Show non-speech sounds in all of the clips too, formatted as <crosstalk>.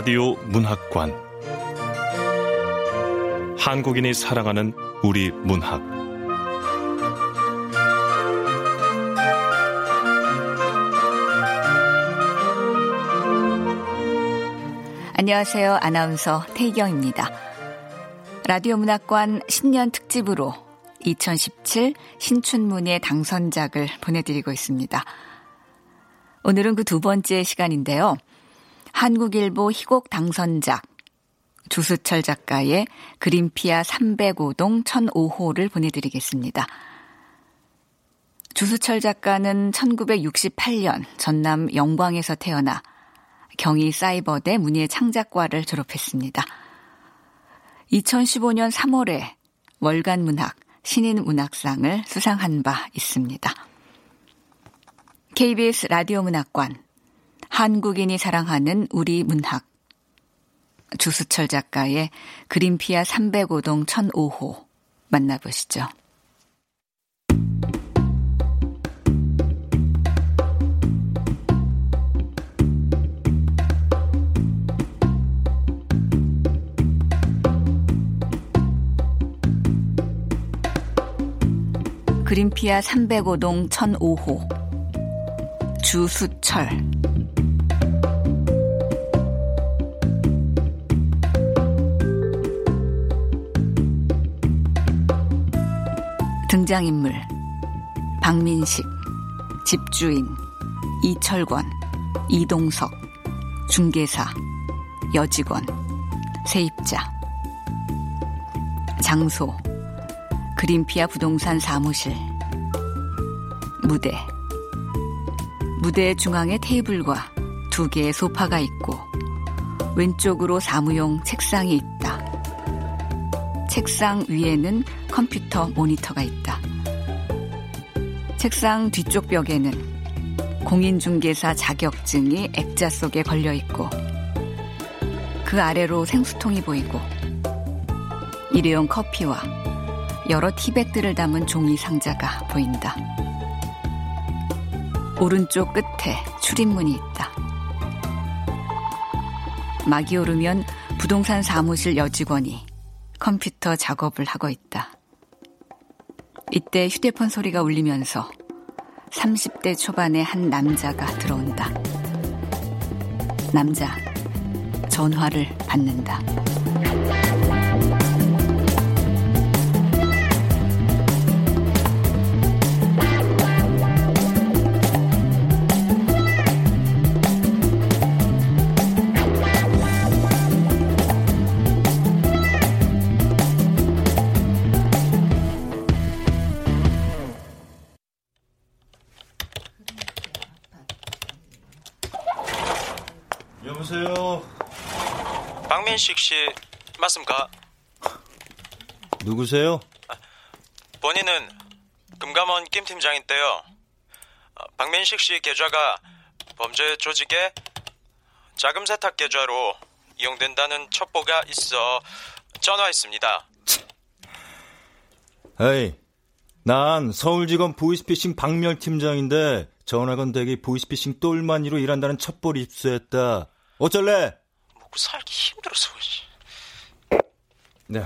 라디오 문학관 한국인이 사랑하는 우리 문학 안녕하세요. 아나운서 태희경입니다. 라디오 문학관 신년 특집으로 2017 신춘문예 당선작을 보내드리고 있습니다. 오늘은 그 두 번째 시간인데요. 한국일보 희곡 당선작 주수철 작가의 그린피아 305동 1005호를 보내드리겠습니다. 주수철 작가는 1968년 전남 영광에서 태어나 경희 사이버대 문예 창작과를 졸업했습니다. 2015년 3월에 월간 문학 신인 문학상을 수상한 바 있습니다. KBS 라디오 문학관 한국인이 사랑하는 우리 문학 주수철 작가의 그린피아 305동 1005호 만나보시죠. 그린피아 305동 1005호 주수철 등장인물 박민식 집주인 이철권 이동석 중개사 여직원 세입자 장소 그린피아 부동산 사무실 무대 무대 중앙에 테이블과 두 개의 소파가 있고 왼쪽으로 사무용 책상이 있다. 책상 위에는 컴퓨터 모니터가 있다. 책상 뒤쪽 벽에는 공인중개사 자격증이 액자 속에 걸려 있고 그 아래로 생수통이 보이고 일회용 커피와 여러 티백들을 담은 종이 상자가 보인다. 오른쪽 끝에 출입문이 있다. 막이 오르면 부동산 사무실 여직원이 컴퓨터 작업을 하고 있다. 이때 휴대폰 소리가 울리면서 30대 초반의 한 남자가 들어온다. 남자, 전화를 받는다. 박민식 씨 맞습니까? 누구세요? 본인은 금감원 김 팀장인데요. 어, 박민식 씨 계좌가 범죄 조직의 자금 세탁 계좌로 이용된다는 첩보가 있어 전화했습니다. 에이, 난 서울지검 보이스피싱 박멸 팀장인데 전화 건 대기 보이스피싱 똘마니로 일한다는 첩보를 입수했다. 어쩔래? 먹고 살기 힘들어서. 네,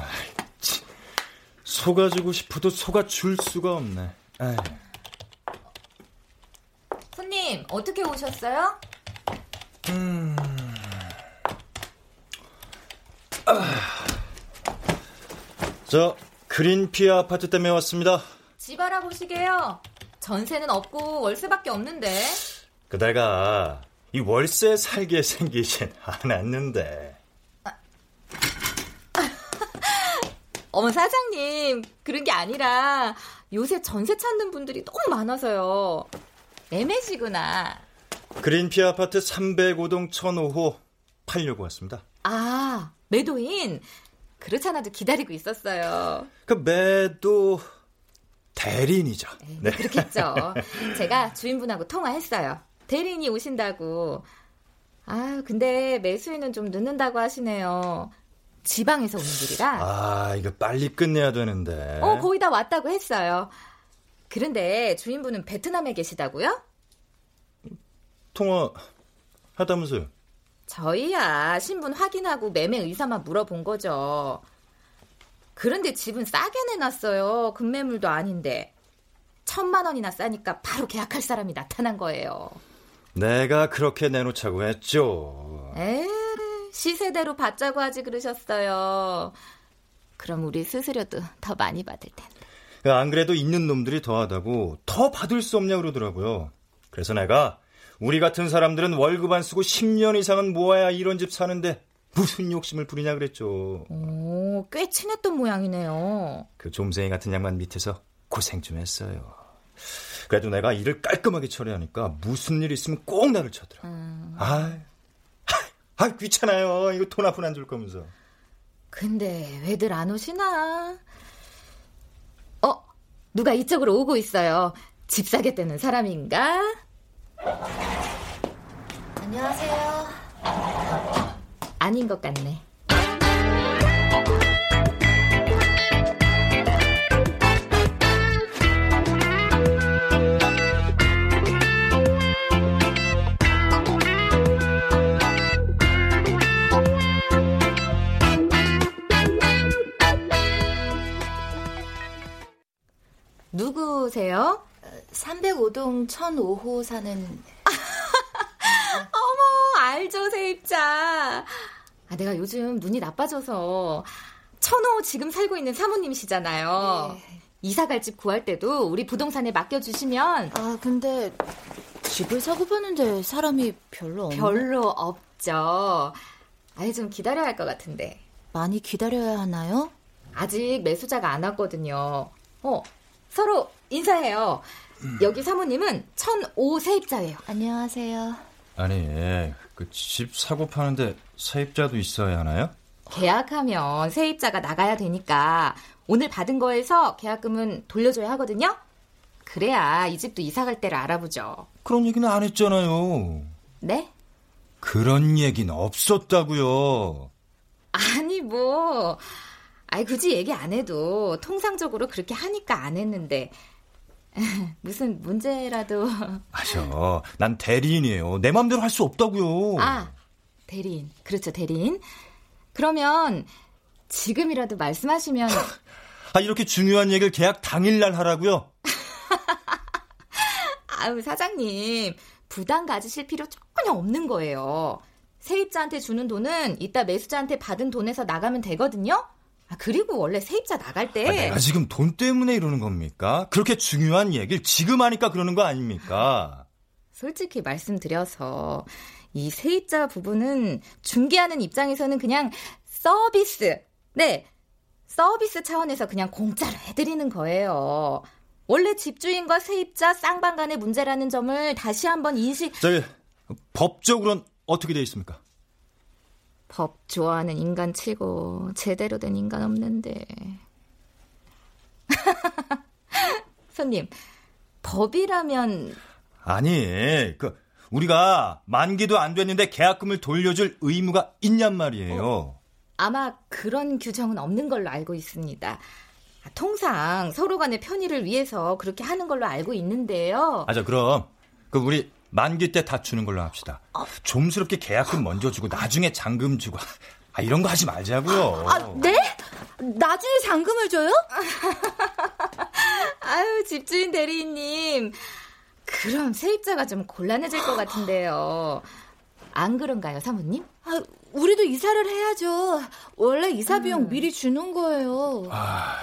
속아주고 싶어도 속아줄 수가 없네. 에이. 손님, 어떻게 오셨어요? 음... 아... 저 그린피아 아파트 때문에 왔습니다. 집 알아보시게요. 전세는 없고 월세밖에 없는데. 그대가 이 월세 살게 생기진 않았는데. <laughs> 어머 사장님 그런 게 아니라 요새 전세 찾는 분들이 너무 많아서요. 매매시구나. 그린피 아파트 305동 1005호 팔려고 왔습니다. 아, 매도인? 그렇잖아도 기다리고 있었어요. 그 매도 대리인이죠. 네. 그렇겠죠. <laughs> 제가 주인분하고 통화했어요. 대리인이 오신다고. 아, 근데 매수인은 좀 늦는다고 하시네요. 지방에서 오는 길이라. 아, 이거 빨리 끝내야 되는데. 어, 거의 다 왔다고 했어요. 그런데 주인분은 베트남에 계시다고요? 통화 하다면서요? 저희야 신분 확인하고 매매 의사만 물어본 거죠. 그런데 집은 싸게 내놨어요. 급매물도 아닌데. 천만 원이나 싸니까 바로 계약할 사람이 나타난 거예요. 내가 그렇게 내놓자고 했죠. 에 시세대로 받자고 하지 그러셨어요. 그럼 우리 수수료도 더 많이 받을 텐데. 안 그래도 있는 놈들이 더하다고 더 받을 수 없냐 그러더라고요. 그래서 내가 우리 같은 사람들은 월급 안 쓰고 10년 이상은 모아야 이런 집 사는데 무슨 욕심을 부리냐 그랬죠. 오, 꽤 친했던 모양이네요. 그 좀생이 같은 양반 밑에서 고생 좀 했어요. 그래도 내가 일을 깔끔하게 처리하니까 무슨 일 있으면 꼭 나를 쳐들어. 음. 아, 아 귀찮아요. 이거 돈한푼안줄 거면서. 근데 왜들 안 오시나? 어, 누가 이쪽으로 오고 있어요. 집 사겠다는 사람인가? 안녕하세요. 아닌 것 같네. 누구세요? 305동 1005호 사는 <laughs> 어머, 알죠, 세입자. 아, 내가 요즘 눈이 나빠져서 천호 지금 살고 있는 사모님이시잖아요. 네. 이사 갈 집 구할 때도 우리 부동산에 맡겨주시면. 아, 근데 집을 사고 파는데 사람이 별로 없네. 별로 없죠. 아예 좀 기다려야 할 것 같은데. 많이 기다려야 하나요? 아직 매수자가 안 왔거든요. 어, 서로 인사해요. 여기 사모님은 천오 세입자예요. 안녕하세요. 아니, 그 집 사고 파는데 세입자도 있어야 하나요? 계약하면 세입자가 나가야 되니까 오늘 받은 거에서 계약금은 돌려줘야 하거든요. 그래야 이 집도 이사 갈 때를 알아보죠. 그런 얘기는 안 했잖아요. 네? 그런 얘기는 없었다고요. 아니 뭐, 아이 굳이 얘기 안 해도 통상적으로 그렇게 하니까 안 했는데 <laughs> 무슨 문제라도. 아셔, 난 대리인이에요. 내 맘대로 할 수 없다고요. 아, 대리인. 그렇죠, 대리인. 그러면 지금이라도 말씀하시면. <laughs> 아, 이렇게 중요한 얘기를 계약 당일날 하라고요? <laughs> 아유, 사장님. 부담 가지실 필요 전혀 없는 거예요. 세입자한테 주는 돈은 이따 매수자한테 받은 돈에서 나가면 되거든요? 아, 그리고 원래 세입자 나갈 때. 아, 내가 지금 돈 때문에 이러는 겁니까? 그렇게 중요한 얘기를 지금 하니까 그러는 거 아닙니까? 솔직히 말씀드려서 이 세입자 부분은 중개하는 입장에서는 그냥 서비스. 네. 서비스 차원에서 그냥 공짜로 해드리는 거예요. 원래 집주인과 세입자 쌍방 간의 문제라는 점을 다시 한번 인식. 저기, 법적으로는 어떻게 돼 있습니까? 법 좋아하는 인간 치고 제대로 된 인간 없는데. <laughs> 손님, 법이라면 아니, 그 우리가 만기도 안 됐는데 계약금을 돌려줄 의무가 있냔 말이에요. 어, 아마 그런 규정은 없는 걸로 알고 있습니다. 통상 서로 간의 편의를 위해서 그렇게 하는 걸로 알고 있는데요. 아, 자, 그럼 그 우리 만기 때 다 주는 걸로 합시다. 어. 좀스럽게 계약금 먼저 주고 나중에 잔금 주고 아, 이런 거 하지 말자고요. 아, 네? 나중에 잔금을 줘요? <laughs> 아유, 집주인 대리님. 그럼 세입자가 좀 곤란해질 것 같은데요. 안 그런가요, 사모님? 아, 우리도 이사를 해야죠. 원래 이사 비용 음. 미리 주는 거예요. 아,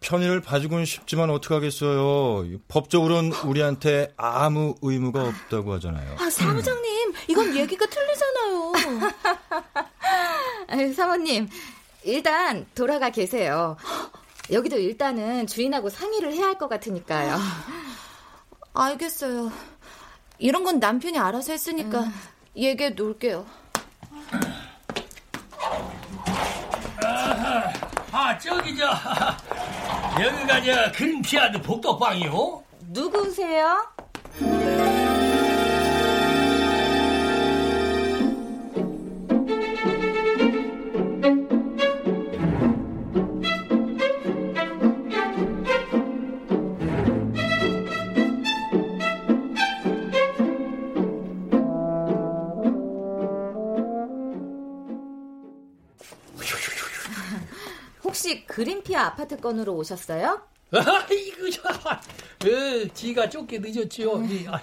편의를 봐주고는 싶지만 어떡하겠어요. 법적으로는 우리한테 아무 의무가 없다고 하잖아요. 아, 사무장님, 이건 얘기가 틀리잖아요. <laughs> 사모님, 일단 돌아가 계세요. 여기도 일단은 주인하고 상의를 해야 할 것 같으니까요. 알겠어요. 이런 건 남편이 알아서 했으니까 얘기해 놓을게요. 아, 저기, 저, 여기가 저 그린피아드 복덕방이요? 누구세요? 그린피아 아파트 건으로 오셨어요? <laughs> 아이고, 저, 어, 지가 쫓게 늦었지요. 이, 아,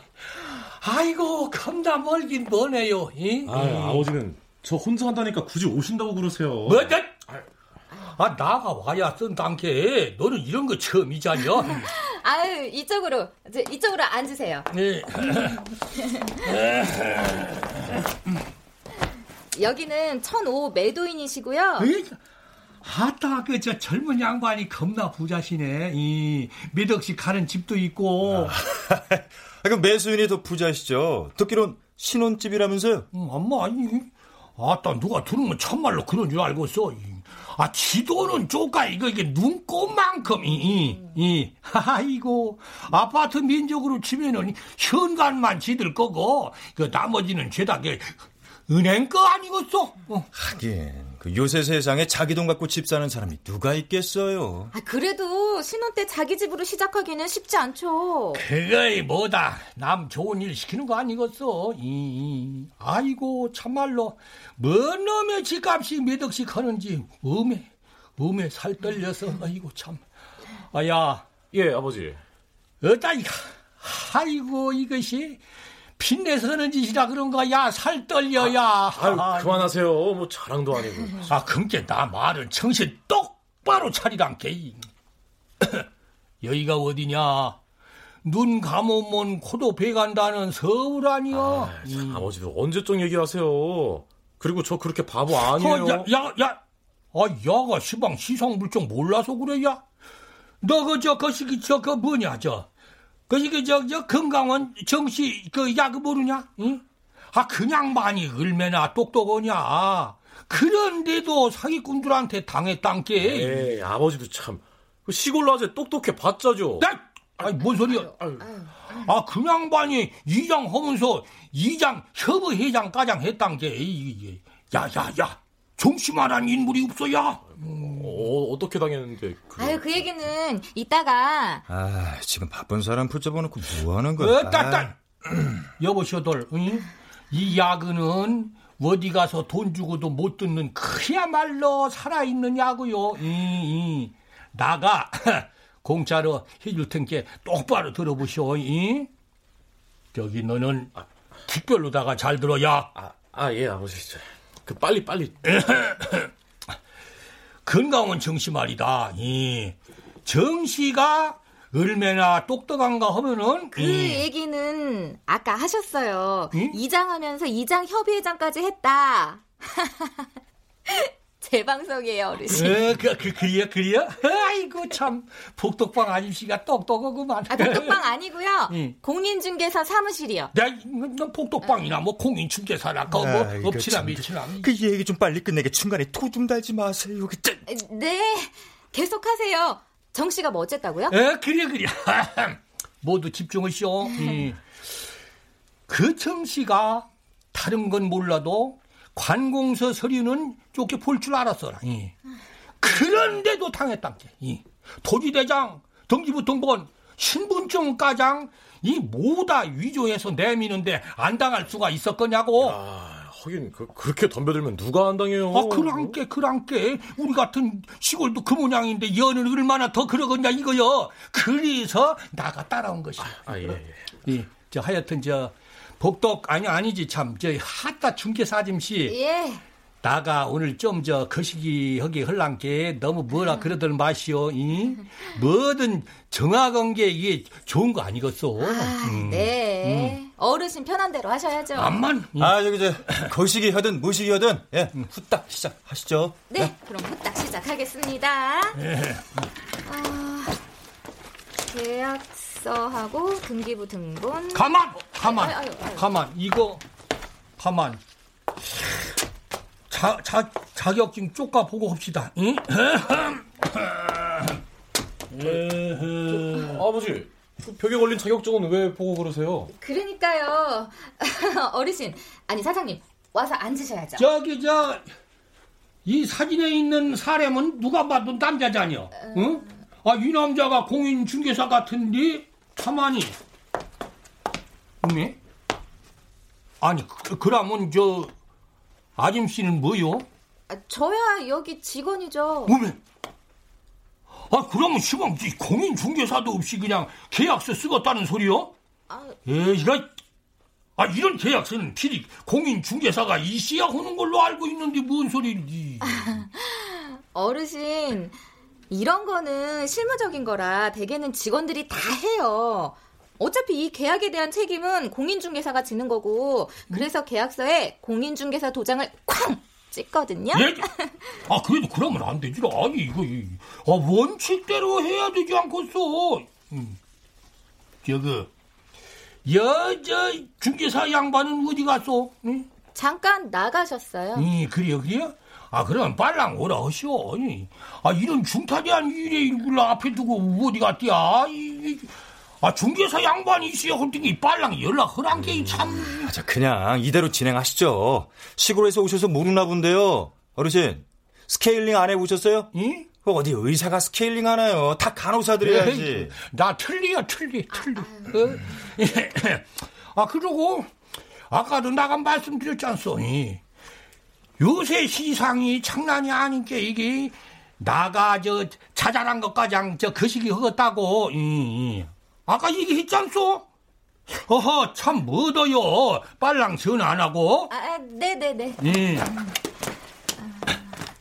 아이고, 겁나 멀긴 머네요. 이? 아, 아버지는 저 혼자 한다니까 굳이 오신다고 그러세요. 뭐, 나, 아, 나가 와야 쓴단게 너는 이런 거 처음이잖여. <laughs> 아유, 이쪽으로, 저, 이쪽으로 앉으세요. 네. <laughs> 여기는 1005 매도인이시고요. 에이, 아따, 그, 저 젊은 양반이 겁나 부자시네. 이, 몇 억씩 가는 집도 있고. 아, <laughs> 그 매수인이 더 부자시죠. 듣기론 신혼집이라면서요? 음, 엄마, 아니, 아따, 누가 들으면 참말로 그런 줄 알겠어. 이, 아, 지도는 쪼까, 이거, 이게 눈꽃만큼, 이, 이, 이, <laughs> 아이고, 아파트 면적으로 치면은 현관만 지들 거고, 그 나머지는 죄다, 그, 은행 거 아니겠어? 어. 하긴 그 요새 세상에 자기 돈 갖고 집 사는 사람이 누가 있겠어요. 아, 그래도 신혼 때 자기 집으로 시작하기는 쉽지 않죠. 그거이 뭐다. 남 좋은 일 시키는 거 아니겠어? 이, 이. 아이고, 참말로. 뭔 놈의 집값이 몇 억씩 하는지, 음에, 음에 살 떨려서, 아이고, 참. 아야. 예, 아버지. 어따, 이거. 아이고, 이것이. 핀내서 하는 짓이라 그런가, 야, 살 떨려, 야. 아유, 그만하세요. 뭐 자랑도 아니고. 아, 금께 나 말은 정신 똑바로 차리란게. <coughs> 여기가 어디냐? 눈 감으면 코도 배간다는 서울 아니야? 아, 참, 아버지도 언제적 얘기하세요. 그리고 저 그렇게 바보 아니에요. 어, 야, 야, 야. 아, 야가 시방 시성 물정 몰라서 그래, 야. 너 그, 저, 그 시기, 저, 그 뭐냐, 저. 그 시기, 저, 저, 건강원 정시, 그, 야그 모르냐? 응? 아, 그냥 많이 얼마나 똑똑하냐. 그런데도 사기꾼들한테 당했단 게. 에이, 아버지도 참. 그 시골 낮에 똑똑해 봤자죠. 야! 아니, 뭔 소리야. 아, 그 양반이 이장 하면서 이장 협의회장 까장 했단 게. 야, 야, 야. 정심만한 인물이 없어, 야. 어, 어떻게 당했는데. 그래. 아유, 그 얘기는 이따가. 아, 지금 바쁜 사람 붙잡아 놓고 뭐 하는 거야? 어, 따, 따. 여보셔들, 응? 이 야근은 어디 가서 돈 주고도 못 듣는 그야말로 살아있는 야구요. 이, 이. 나가 <laughs> 공짜로 해줄 텐께 똑바로 들어보시오. 이? 저기 너는 특별로다가 잘 들어 야. 아, 아, 예, 아버지. 저, 그 빨리 빨리. <laughs> 건강은 정시 말이다. 이 정시가 얼마나 똑똑한가 하면은 그 이, 얘기는 아까 하셨어요. 응? 이장하면서 이장 협의회장까지 했다. <laughs> 제 방송이에요, 어르신. 어, 그, 그, 그래요, 그래요? 아이고, 참, 복덕방 아저씨가 똑똑하구만. 아, 복덕방 아니고요. <laughs> 응. 공인중개사 사무실이요. 내, 너 복덕방이나 뭐 공인중개사나, 그, 뭐, 아이고, 업치나 참. 밀치나. 그 얘기 좀 빨리 끝내게 중간에 토 좀 달지 마세요. 그, 짜- 네, 계속하세요. 정 씨가 뭐 어쨌다고요? 에, 그래, 그래. <laughs> 모두 집중하시오. 음. <laughs> 그 정 씨가 다른 건 몰라도 관공서 서류는 좋게 볼 줄 알았어라. 이. 그런데도 당했단 게. 이. 토지대장, 등기부등본, 신분증가장 이 모다 위조해서 내미는데 안 당할 수가 있었거냐고. 아, 하긴 그, 그렇게 덤벼들면 누가 안 당해요. 아, 그랑께, 그랑께. 우리 같은 시골도 그 모양인데 연은 얼마나 더 그러겠냐, 이거요. 그래서 나가 따라온 것이야. 아, 예, 예. 이, 저, 하여튼, 저, 복덕, 아니, 아니지, 참. 저, 핫다 중개사짐씨. 예. 나가 오늘 좀, 저, 거시기 하기 흘랑께 너무 뭐라 그러들 마시오, 이? 뭐든 정확한 게 이게 좋은 거 아니겠소? 아, 음. 네. 어르신 편한 대로 하셔야죠. 암만. 이. 아, 저기, 저, 거시기 하든 무시기 하든, 예, 후딱 시작하시죠. 네, 그럼 후딱 시작하겠습니다. 예. 아, 계약 서 계약서하고 등기부 등본. 가만, 가만, 아유, 아유, 아유. 가만. 이거 가만. 자, 자, 자격증 쪼까 보고 합시다. 응? 아버지, 그 벽에 걸린 자격증은 왜 보고 그러세요? 그러니까요. <laughs> 어르신, 아니 사장님 와서 앉으셔야죠. 저기 저 이 사진에 있는 사람은 누가 봐도 남자잖여. 응? 아, 이 남자가 공인 중개사 같은데 가만히. 네? 아니, 그, 그러면 저 아줌씨는 뭐요? 아, 저야 여기 직원이죠. 어메. 아, 그러면 시방 공인 중개사도 없이 그냥 계약서 쓰겠다는 소리요? 아, 에이가 아 이런 계약서는 필히 공인 중개사가 이시야 하는 걸로 알고 있는데 뭔 소리인지. <laughs> 어르신, 이런 거는 실무적인 거라 대개는 직원들이 다 해요. 어차피 이 계약에 대한 책임은 공인중개사가 지는 거고, 그래서 계약서에 공인중개사 도장을 쾅 찍거든요. 예? 아 그래도 그러면 안 되지. 아니 이거 이- 아, 원칙대로 해야 되지 않겠어. 음. 저거 여저 중개사 양반은 어디 갔어? 응? 잠깐 나가셨어요. 이 그래요 그래요? 아 그러면 빨랑 오라 하시오. 이. 아 이런 중타대한 일에 일구를 앞에 두고 어디 갔디야? 이, 이, 아 중개사 양반이 있어야 할 테니 빨랑 연락하란 게 참. 아, 저 그냥 이대로 진행하시죠. 시골에서 오셔서 모르나 본데요. 어르신, 스케일링 안 해보셨어요? 응? 그 어디 의사가 스케일링 하나요? 다 간호사들이 해야지. 나 틀리야 틀리 틀리. 어? <laughs> 아 그러고 아까도 나가 말씀드렸지 않소. 이. 요새 시상이 장난이 아닌 게 이게 나가 저 자잘한 것까지 저 거시기. 이, 이. 아까 얘기했지 않소? 어허 참 뭐더요. 빨랑 전화 안 하고. 아, 아, 네네네. 예.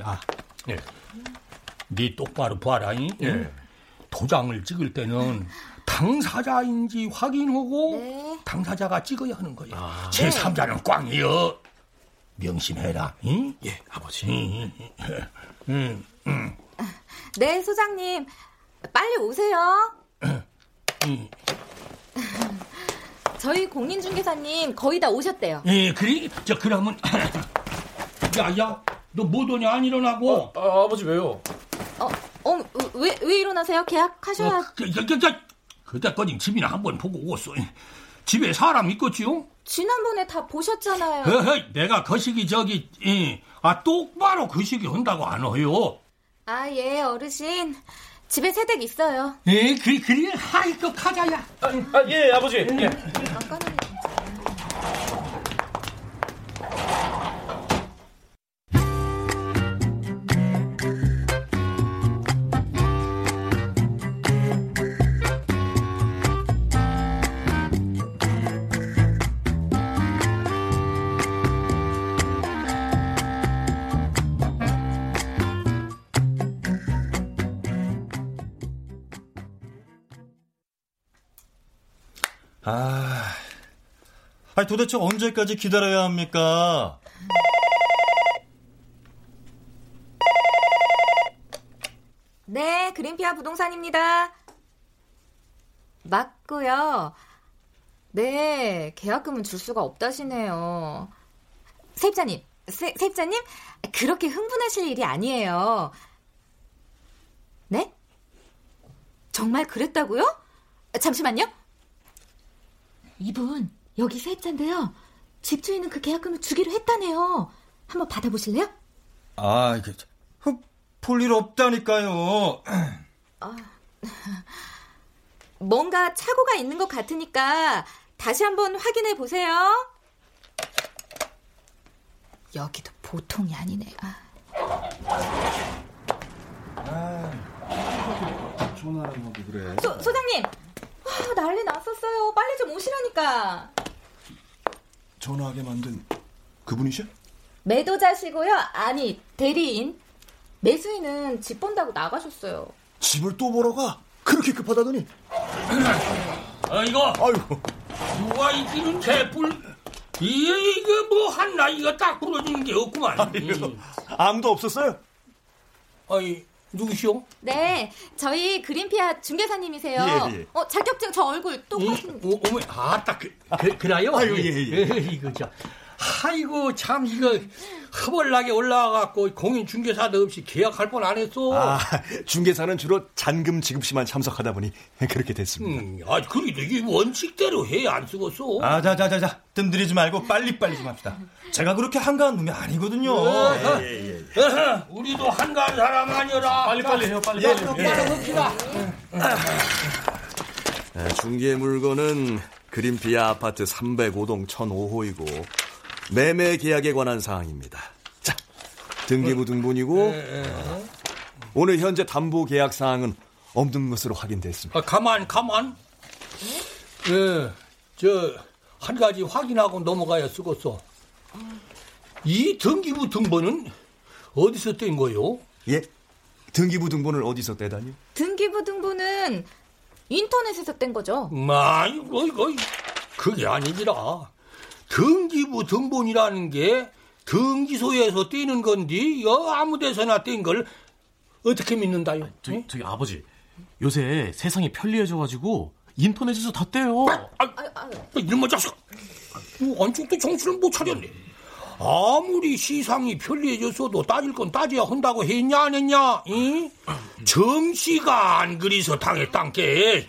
야, 예. 네 똑바로 봐라. 이? 예. 도장을 찍을 때는 당사자인지 확인하고 네. 당사자가 찍어야 하는 거야. 제 3자는 꽝이여. 명심해라. 응? 예, 아버지. 응, 응, 응. 네, 소장님. 빨리 오세요. 응. 저희 공인중개사님 거의 다 오셨대요. 예, 그래? 저 그러면 <coughs> 야, 야, 너 못 오냐 안 일어나고? 아, 아버지 왜요? 어, 어, 왜, 왜 일어나세요? 계약하셔야. 어, 그, 그, 그, 그, 그때까지 집이나 한번 보고 오겠어. 집에 사람 있겠지요? 지난번에 다 보셨잖아요. 허허, 내가 거시기 저기, 예, 아 똑바로 거시기 한다고 안 해요. 아, 예, 어르신. 집에 새댁 있어요. 예, 그래, 그래, 하이그 가자야. 아, 아, 예, 아버지. 예. 아 도대체 언제까지 기다려야 합니까? 네, 그린피아 부동산입니다. 맞고요. 네, 계약금은 줄 수가 없다시네요. 세입자님, 세, 세입자님, 그렇게 흥분하실 일이 아니에요. 네? 정말 그랬다고요? 잠시만요. 이분, 여기 세입자인데요. 집주인은 그 계약금을 주기로 했다네요. 한번 받아보실래요? 아, 이게 볼일 없다니까요. <clears throat> <laughs> 뭔가 착오가 있는 것 같으니까 다시 한번 확인해 보세요. 여기도 보통이 아니네. 아. 전화를 하고 그래. 소, 소장님, 아, 난리 났었어요. 빨리 좀 오시라니까. 전화하게 만든 그분이셔? 매도자시고요. 아니, 대리인. 매수인은 집 본다고 나가셨어요. 집을 또 보러 가? 그렇게 급하다더니. 아, 이거. 아이고. 누가 이기는 개뿔. 이게, 이게 뭐, 한나, 이거 딱 부러지는 게 없구만. 아이고, 아무도 없었어요? 아이, 누구시오? 네, 저희 그린피아 중개사님이세요. 예, 예. 어, 자격증 저 얼굴 똑같은. 어, 어머, 아따, 그, 그, 그래요? 아유, 예, 예. <laughs> 이거 참. 아이고, 참, 이거, 허벌나게 올라와갖고, 공인 중개사도 없이 계약할 뻔 안 했어. 아, 중개사는 주로 잔금 지급 시만 참석하다 보니 그렇게 됐습니다. 음, 아, 그래도 이 원칙대로 해, 안 쓰겠어. 아, 자, 자, 자, 자. 뜸들이지 말고 빨리빨리 좀 합시다. 제가 그렇게 한가한 놈이 아니거든요. 어, 예, 예. 어허, 우리도 한가한 사람 아니라. 빨리빨리 해요, 빨리, 예, 빨리. 빨리 합시다. 네, 중개 물건은 그린피아 아파트 305동 1005호이고 매매 계약에 관한 사항입니다. 자, 등기부 등본이고 어, 오늘 현재 담보 계약 사항은 없는 것으로 확인됐습니다. 아, 가만, 가만. 예, 저, 한 가지 확인하고 넘어가야 쓰겠어. 이 등기부 등본은 어디서 뗀 거요? 예? 등기부 등본을 어디서 떼다니요? 등기부 등본은 인터넷에서 뗀 거죠. 마, 이거, 이거, 그게 아니지라. 등기부 등본이라는 게 등기소에서 떼는 건데, 이거 아무 데서나 뗀 걸 어떻게 믿는다요? 저기, 저기 아버지, 요새 세상이 편리해져가지고 인터넷에서 다 떼요. 이놈의 자식! 뭐 안쪽도 정신을 못 차렸네. 아무리 시상이 편리해졌어도 따질 건 따져야 한다고 했냐 안 했냐? 이? 정씨가 안 그리서 당했단 게.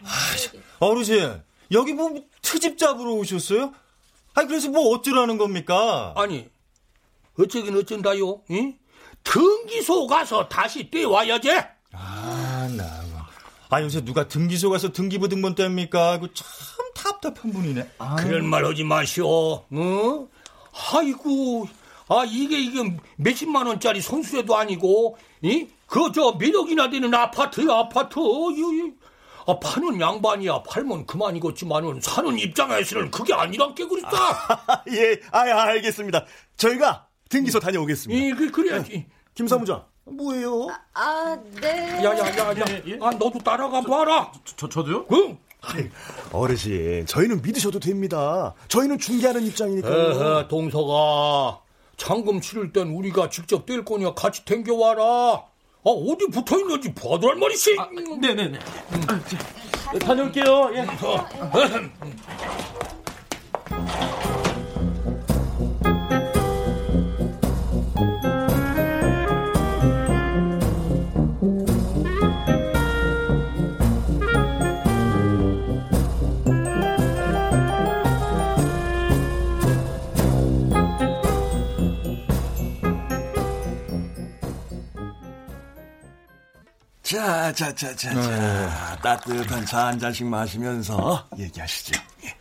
어르신, 여기 뭐 트집 잡으러 오셨어요? 아니, 그래서 뭐 어쩌라는 겁니까? 아니, 어쩌긴 어쩐다요? 이? 등기소 가서 다시 떼와야지. 아, 나. 아, 요새 누가 등기소 가서 등기부 등본 뗍니까? 그 참 답답한 분이네. 아. 그런 말 하지 마시오. 어? 아이고, 아 이게 이게 몇십만 원짜리 손수레도 아니고, 이? 그저 몇억이나 되는 아파트야 아파트. 이, 이. 아 파는 양반이야 팔면 그만이겠지만은 사는 입장에서는 그게 아니란 게 그렇다. <laughs> 예, 아, 알겠습니다. 저희가 등기소 다녀오겠습니다. 예, 그, 그래야지. 김 사무장, 뭐예요? 아, 네. 야야야야, 아 너도 따라가 봐라. 저 저도요? 응. 어르신, 저희는 믿으셔도 됩니다. 저희는 중개하는 입장이니까요. 에헤, 동서가 잔금 치를 땐 우리가 직접 뗄 거냐 같이 댕겨와라. 아 어디 붙어 있는지 봐두란 말이지. 아, 네네네. 다녀올게요. 예. <laughs> 자, 자, 자, 자, 자. 따뜻한 차 한 잔씩 마시면서 얘기하시죠. 예.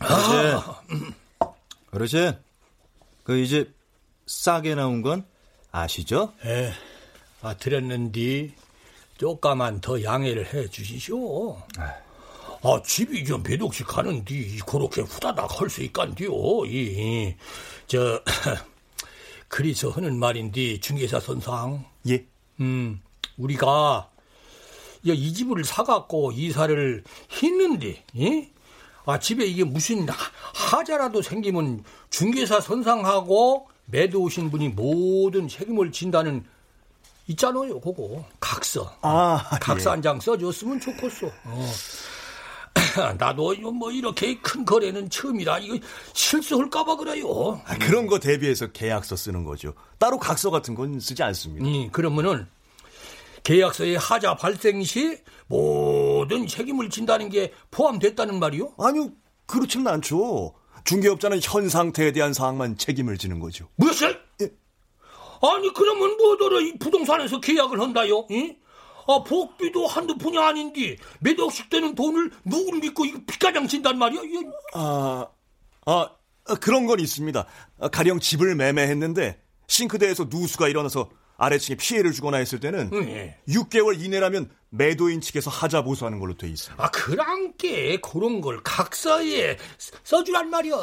어르신, 어르신, 그 이제 싸게 나온 건 아시죠? 에, 아 드렸는디 조금만 더 양해를 해 주시쇼. 아 집이 좀 배독식 가는디 그렇게 후다닥 할 수 있간디요. 이, 저 <clears throat> 그리서 하는 말인디 중개사 선상. 예. 음, 우리가 이, 이 집을 사갖고 이사를 했는데, 예? 아, 집에 이게 무슨 하- 하자라도 생기면 중개사 선상하고 매도 오신 분이 모든 책임을 진다는 있잖아요, 그거. 각서. 아, 각서 예. 한장 써줬으면 좋겠어. 어. <laughs> 나도 이거 뭐 이렇게 큰 거래는 처음이라 이거 실수할까봐 그래요. 아, 그런 거 대비해서 계약서 쓰는 거죠. 따로 각서 같은 건 쓰지 않습니다. 음, 그러면은 계약서에 하자 발생 시 모든 책임을 진다는 게 포함됐다는 말이요? 아니요, 그렇지는 않죠. 중개업자는 현 상태에 대한 사항만 책임을 지는 거죠. 무엇을? 아니 그러면 뭐더러 이 부동산에서 계약을 한다요? 이? 아 복비도 한두 푼이 아닌데 몇 억씩 되는 돈을 누구를 믿고 이거 빚가장 진단 말이야? 아, 아, 그런 건 있습니다. 아, 가령 집을 매매했는데 싱크대에서 누수가 일어나서 아래층에 피해를 주거나 했을 때는 응, 예. 6개월 이내라면 매도인 측에서 하자 보수하는 걸로 돼 있습니다. 아게 그런 걸 각서에 써주란 말이야.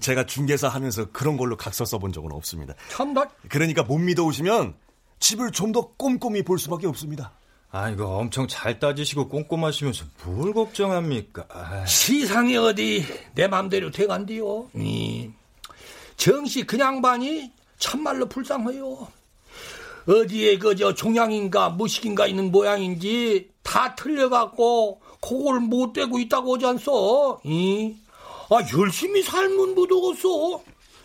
제가 중개사 하면서 그런 걸로 각서 써본 적은 없습니다. 참나. 그러니까 못 믿어오시면 집을 좀 더 꼼꼼히 볼 수밖에 없습니다. 아, 이거 엄청 잘 따지시고 꼼꼼하시면서 뭘 걱정합니까? 아, 시상이 어디 내 맘대로 돼간디요. 이 정씨 그냥 반이 참말로 불쌍해요. 어디에 그저 종양인가 무식인가 있는 모양인지 다 틀려갖고 그걸 못 대고 있다고 오지 않소? 이? 아 열심히 살면 못 오겠어.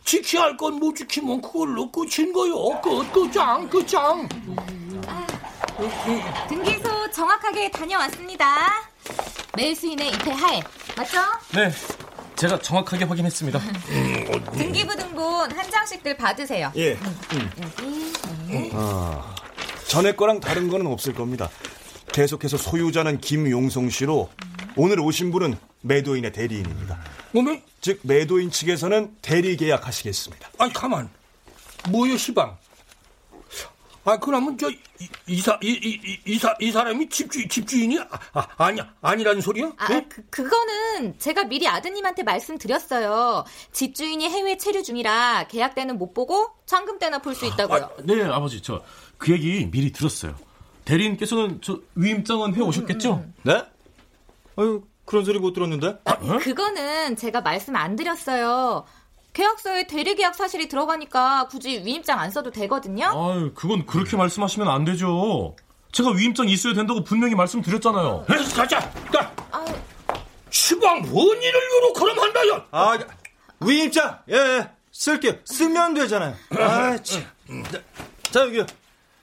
지켜야 할 건 못 지키면 그걸로 끝인 거요. 끝, 끝장, 끝장. 등기소 정확하게 다녀왔습니다. 매수인의 입회 하에 맞죠? 네, 제가 정확하게 확인했습니다. <laughs> 등기부 등본 한 장씩들 받으세요. 예. 여기. 네. 아, 전에 거랑 다른 거는 없을 겁니다. 계속해서 소유자는 김용성 씨로 오늘 오신 분은 매도인의 대리인입니다. 뭐면? 즉 매도인 측에서는 대리 계약하시겠습니다. 아니 가만. 뭐요 시방? 아 그러면 저 이, 이사 이, 이, 이, 사, 이 사람이 집주 집주인이 아, 아 아니야 아니라는 소리야? 아, 네? 그, 그거는 제가 미리 아드님한테 말씀드렸어요. 집주인이 해외 체류 중이라 계약 때는 못 보고 잔금 때나 볼 수 있다고요. 네, 아버지, 저 그 얘기 미리 들었어요. 대리인께서는 저 위임장은 해 오셨겠죠? 네? 아유, 그런 소리 못 들었는데? 그거는 제가 말씀 안 드렸어요. 계약서에 대리계약 사실이 들어가니까 굳이 위임장 안 써도 되거든요. 아유, 그건 그렇게 말씀하시면 안 되죠. 제가 위임장 있어야 된다고 분명히 말씀드렸잖아요. 네, 가자. 가. 시방 뭔 일을 요렇게 그럼 한다요? 아, 위임장, 예, 예, 쓸게요. 쓰면 되잖아요. 아, 참. 자, 자, 여기요.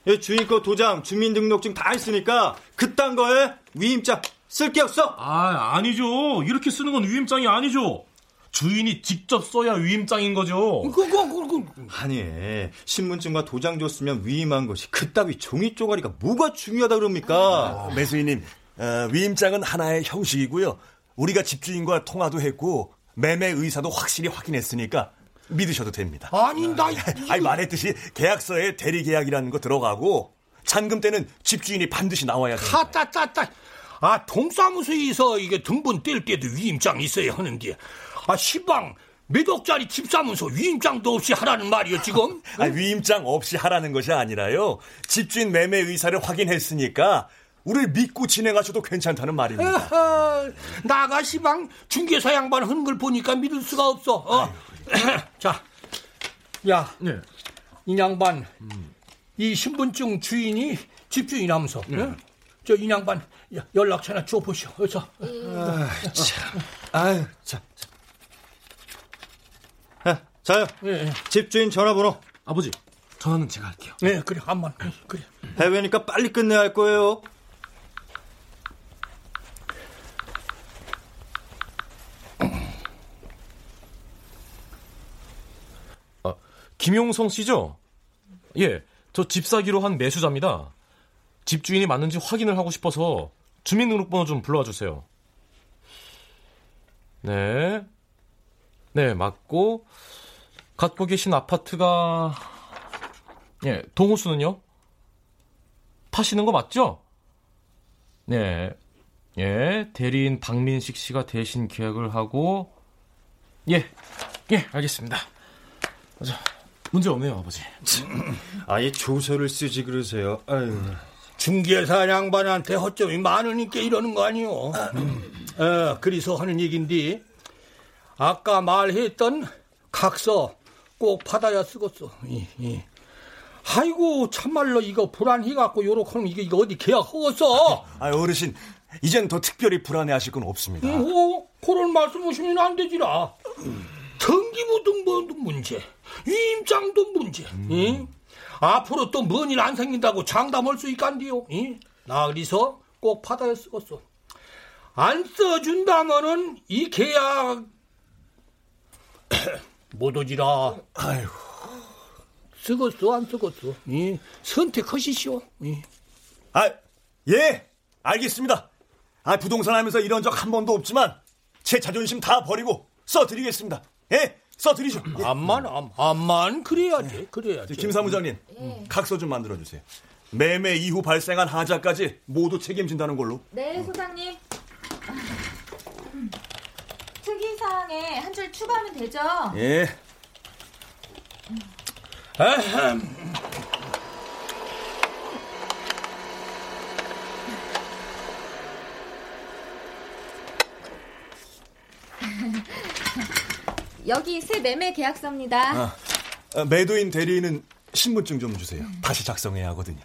예, 주인 거 도장, 주민등록증 다 있으니까 그딴 거에 위임장 쓸게요, 써. 아, 아니죠. 이렇게 쓰는 건 위임장이 아니죠. 주인이 직접 써야 위임장인 거죠. 그거, 그거. 아니, 신분증과 도장 줬으면 위임한 것이 그따위 종이 쪼가리가 뭐가 중요하다 그럽니까? 아, 매수인님, 어, 위임장은 하나의 형식이고요. 우리가 집주인과 통화도 했고 매매 의사도 확실히 확인했으니까 믿으셔도 됩니다. 아니 나 아니 말했듯이 계약서에 대리 계약이라는 거 들어가고 잔금 때는 집주인이 반드시 나와야 돼요. 타타타타. 아 동사무소에서 이게 등본 뗄 때도 위임장 있어야 하는데 아 시방 몇 억짜리 집사무소 위임장도 없이 하라는 말이요 지금? <laughs> 아, 위임장 없이 하라는 것이 아니라요. 집주인 매매 의사를 확인했으니까 우리를 믿고 진행하셔도 괜찮다는 말입니다. 에허, 나가 시방 중개사 양반 하는 걸 보니까 믿을 수가 없어. 어. <clears throat> 자, 야, 네. 이 양반 이 신분증 주인이 집주인 하면서 네. 저이 양반 야, 연락처나 줘보시오. 어서. 아, 참. 아유, 참. 아, 자요. 예, 집주인 전화번호. 아버지, 전화는 제가 할게요. 네, 그래, 한번 그래. 해외니까 빨리 끝내야 할 거예요. 아, 김용성 씨죠? 예, 저 집 사기로 한 매수자입니다. 집주인이 맞는지 확인을 하고 싶어서 주민등록번호 좀 불러와 주세요. 네. 네, 맞고 갖고 계신 아파트가 예, 동호수는요? 파시는 거 맞죠? 네. 예, 대리인 박민식 씨가 대신 계약을 하고 예. 예, 알겠습니다. 자, 문제 없네요, 아버지. 아예 조서를 쓰지 그러세요. 아유. 중개사 양반한테 허점이 많으니까 이러는 거 아니요. 어, 그래서 하는 얘긴데 아까 말했던 각서 꼭 받아야 쓰겠어. 이, 이. 아이고 참말로 이거 불안해갖고 요렇게 하면 이게 이거 어디 계약 허겠어. 아 어르신 이젠 더 특별히 불안해하실 건 없습니다. 어, 그런 말씀하시면 안 되지라. 등기부 등본도 문제, 위임장도 문제. 응? 앞으로 또 뭔 일 안 생긴다고 장담할 수 있간디요. 응? 나 그래서 꼭 받아야 쓰겠어. 안 써준다면은 이 계약 <coughs> 못 오지라. 아이고. 쓰겠어 안 쓰겠어. 이 선택하시시오. 이. 아, 예, 알겠습니다. 아, 부동산 하면서 이런 적 한 번도 없지만 제 자존심 다 버리고 써드리겠습니다. 예, 써드리죠. 예. 암만, 암, 암만 그래야지, 그래야지. 김 사무장님, 각서 좀 만들어 주세요. 매매 이후 발생한 하자까지 모두 책임진다는 걸로. 네, 소장님. 특이 사항에 한 줄 추가하면 되죠? 예. 아흠. 여기 새 매매 계약서입니다. 아, 아, 매도인 대리인은 신분증 좀 주세요. 다시 작성해야 하거든요.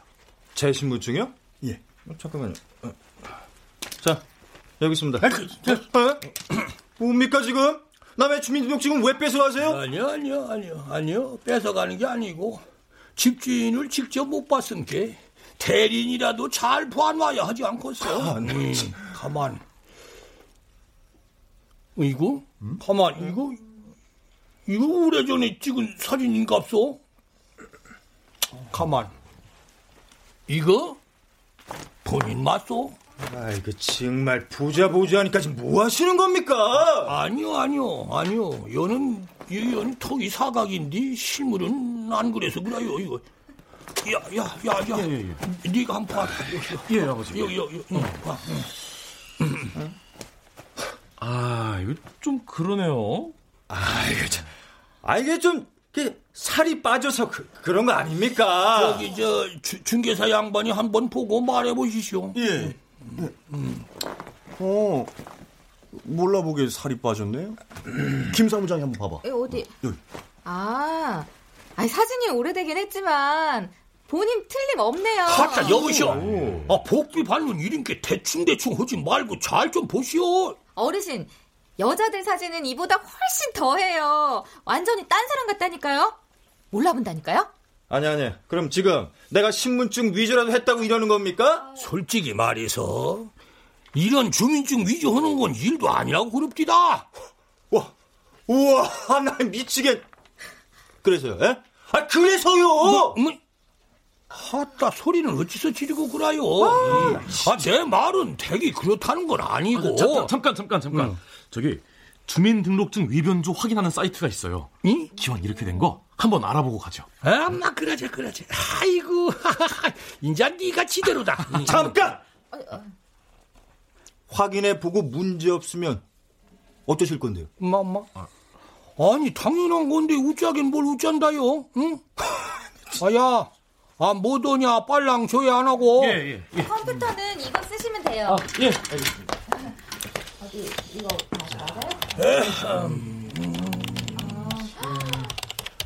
제 신분증이요? 예. 어, 잠깐만요. 어. 자, 여기 있습니다. 어? 뭡니까 지금? 남의 주민등록증은 왜 뺏어가세요? 아니요, 아니요, 아니요, 아니요. 뺏어가는 게 아니고 집주인을 직접 못 봤은 게 대리인이라도 잘 봐놔야 하지 않겠어. 아, 네. 음, 가만. 어, 이거? 가만, 이거? 오래전에 찍은 사진인갑소? 가만. 이거? 본인 맞소? 아이고 정말 보자 보자 하니까 지금 뭐 하시는 겁니까? 아니요, 아니요, 아니요. 여는 이연 턱이 사각인데 실물은 안 그래서 그래요. 이거. 야, 야, 야, 야. 예, 예, 예. 네가 한번 봐. 여기, 예, 아버지. 여기, 여기, 여기. 응, 봐. 응. 아, 이거 좀 그러네요. 아, 이거 참. 아, 이게 좀, 이게 살이 빠져서 그, 그런 거 아닙니까? 저기, 저, 주, 중개사 양반이 한번 보고 말해 보시오. 예. 어, 몰라보게 살이 빠졌네요. 김 사무장이 한번 봐봐. 에, 어디? 여기. 아, 아니, 사진이 오래되긴 했지만 본인 틀림없네요. 하자, 여보시오. 아, 복비 받는 일인 게 대충대충 하지 말고 잘 좀 보시오. 어르신, 여자들 사진은 이보다 훨씬 더해요. 완전히 딴 사람 같다니까요. 몰라본다니까요? 아니, 아니. 그럼 지금 내가 신분증 위조라도 했다고 이러는 겁니까? 솔직히 말해서 이런 주민증 위조하는 건 일도 아니라고 그럽디다. 와, 우와, 아, 나 미치겠. 그래서요, 예? 아, 그래서요! 뭐, 뭐, 하따 소리는 어찌서 지르고 그래요? 아, 내 말은 되게 그렇다는 건 아니고. 아, 잠깐, 잠깐, 잠깐, 잠깐. 응. 저기 주민등록증 위변조 확인하는 사이트가 있어요. 응? 기왕 이렇게 된 거 한번 알아보고 가죠. 아마 그러자, 그러자. 아이고, <laughs> 인자 네가 지대로다. <laughs> 잠깐! 확인해 보고 문제 없으면 어떠실 건데요? 마마. 아니 당연한 건데 우짜긴 뭘 우짠다요? 응? <laughs> 아야, 아 뭐더냐 빨랑 조회 안 하고. 예, 예, 예. 컴퓨터는 이거 쓰시면 돼요. 아, 예. 알겠습니다. 어디 이거 맞아요?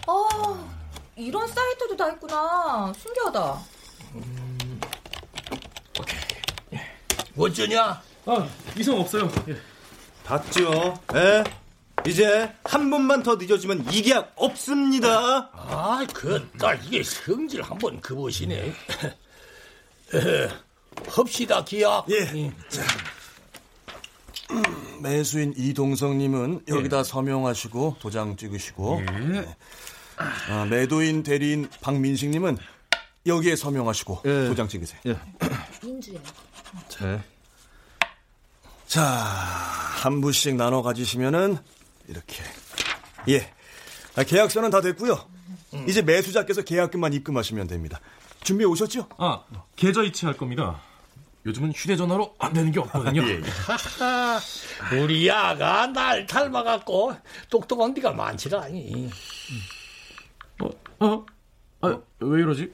어, 이런 사이트도 다 있구나. 신기하다. 어쩌냐? 아, 이상 없어요. 예. 봤죠? 예? 이제 한 번만 더 늦어지면 이 계약 없습니다. 아, 그딸 이게 성질 한번 그보시네. <laughs> 에, 합시다 기약. 예. 매수인 이동성님은 여기다 서명하시고 도장 찍으시고 네. 아, 매도인 대리인 박민식님은 여기에 서명하시고 예. 도장 찍으세요. 예. 민주야. 자, 자, 한 부씩 나눠 가지시면은 이렇게. 예. 아, 계약서는 다 됐고요. 이제 매수자께서 계약금만 입금하시면 됩니다. 준비해 오셨죠? 아, 계좌 이체할 겁니다. 요즘은 휴대전화로 안 되는 게 없거든요. 하하, <laughs> <laughs> 우리 야가 날 닮아갖고 똑똑한 데가 많지라니. 어, 어? 아, 왜 이러지?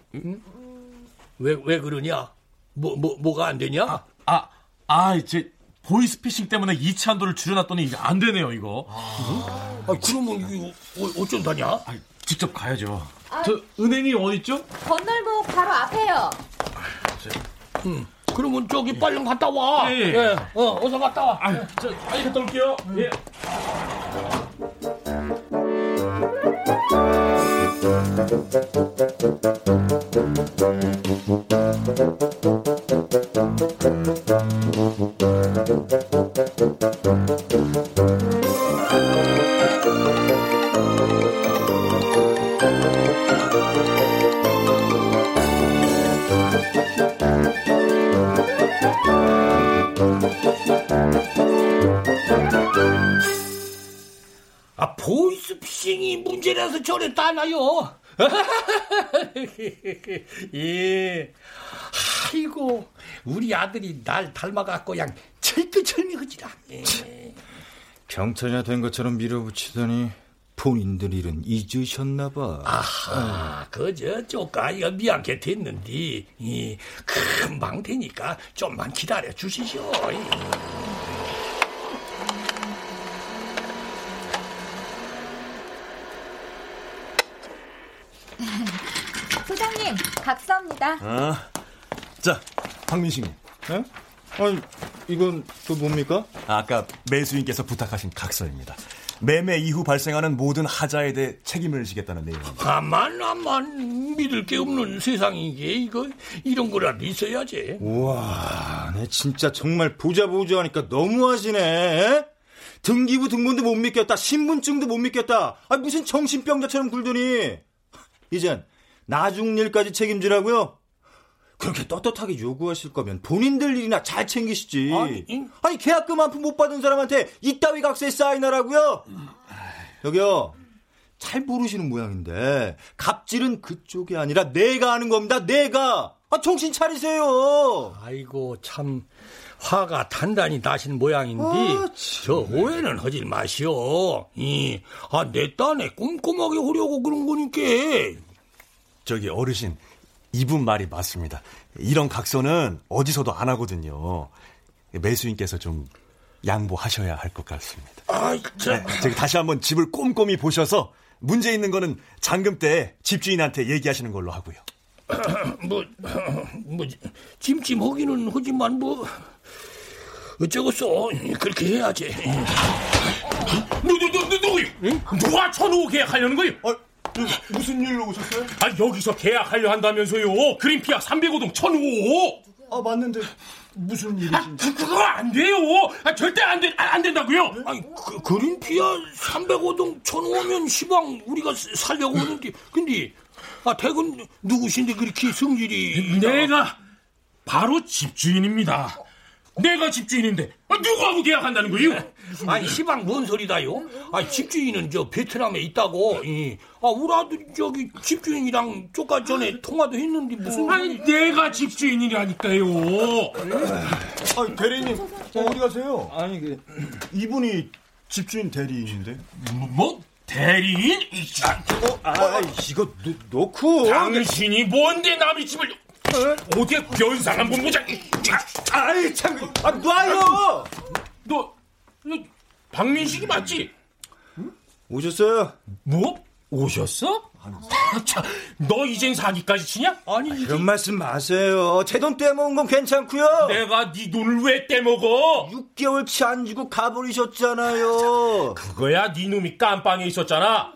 왜, 왜 그러냐? 뭐, 뭐, 뭐가 안 되냐? 아, 아, 이제 보이스피싱 때문에 이체 한도를 줄여놨더니 이게 안 되네요, 이거. 아, 그러면 이게 어, 어쩐다냐? 아, 직접 가야죠. 저 은행이 어디 있죠? 건널목 바로 앞에요. 응. 그러면 저기 빨리 갔다 와. 예, 예. 예, 어, 어서 갔다 와. 아, 저 빨리 갔다 올게요. 예. 아, 보이스피싱이 문제라서 저랬다나요? <laughs> 예. 아이고, 우리 아들이 날 닮아갖고 그냥 철두철미하지라. 예. 경찰이나 된 것처럼 밀어붙이더니 본인들 일은 잊으셨나봐. 아하, 그저 쪼까이가 미안게 됐는데, 이, 금방 되니까 좀만 기다려 주시죠. 사장님, 각서입니다. 아, 자, 박민식님. 예? 아니, 이건 또 뭡니까? 아까 매수인께서 부탁하신 각서입니다. 매매 이후 발생하는 모든 하자에 대해 책임을 지겠다는 내용입니다. 가만 아만 믿을 게 없는 세상이게 이거 이런 거라도 있어야지. 우와, 내 진짜 정말 보자 보자 하니까 너무하시네. 에? 등기부 등본도 못 믿겠다. 신분증도 못 믿겠다. 아, 무슨 정신병자처럼 굴더니. 이젠 나중 일까지 책임지라고요? 그렇게 떳떳하게 요구하실 거면 본인들 일이나 잘 챙기시지. 아니, 아니, 계약금 한 푼 못 받은 사람한테 이따위 각서에 사인하라고요? 여기요. 잘 모르시는 모양인데 갑질은 그쪽이 아니라 내가 하는 겁니다. 내가. 아, 정신 차리세요. 아이고 참 화가 단단히 나신 모양인데 아, 저 오해는 하질 마시오. 이, 아, 내 딴에 꼼꼼하게 하려고 그런 거니까. 저기 어르신, 이분 말이 맞습니다. 이런 각서는 어디서도 안 하거든요. 매수인께서 좀 양보하셔야 할 것 같습니다. 아, 저... 네, 저기 다시 한번 집을 꼼꼼히 보셔서 문제 있는 거는 잔금 때 집주인한테 얘기하시는 걸로 하고요. <clears throat> 뭐, <clears throat> 뭐, 찜찜하기는 하지만 뭐, 어쩌겠어. 그렇게 해야지. 누, 누, 누, 누, 누구? 누가 천호 계약하려는 거요? 아, 무슨 일로 오셨어요? 아, 여기서 계약하려 한다면서요. 그린피아 305동 천호. 아, 맞는데 무슨 일이지? 아, 그, 그거 안 돼요. 아, 절대 안, 돼, 안 된다고요. 아니, 그, 그린피아 305동 천호면 시방 우리가 살려고 하는데, 근데, 아, 대근 누구신데 그렇게 성질이. 내가 바로 집주인입니다. 내가 집주인인데 아, 누구하고 계약한다는 거예요? 아니 시방 뭔 소리다요? 아 집주인은 저 베트남에 있다고. 이. 아 우리 아들 저기 집주인이랑 조금 전에 통화도 했는데 무슨? 아니 내가 집주인이라니까요. 아 대리님 어디 가세요? 아니 그 이분이 집주인 대리인인데. 뭐? 뭐? 대리인? 어, 아, 이거 놓, 놓고. 당신이 뭔데 남의 집을 어디에 변상 한번 보자. 아이 참, 아 놔요. 너, 너 박민식이 맞지? 오셨어요? 뭐? 오셨어? 아, 참, 너 이젠 사기까지 치냐? 아니 아, 그런 말씀 마세요. 제 돈 떼먹은 건 괜찮고요. 내가 네 돈을 왜 떼먹어? 6개월치 안 주고 가버리셨잖아요. 그거야 네 놈이 깜빵에 있었잖아.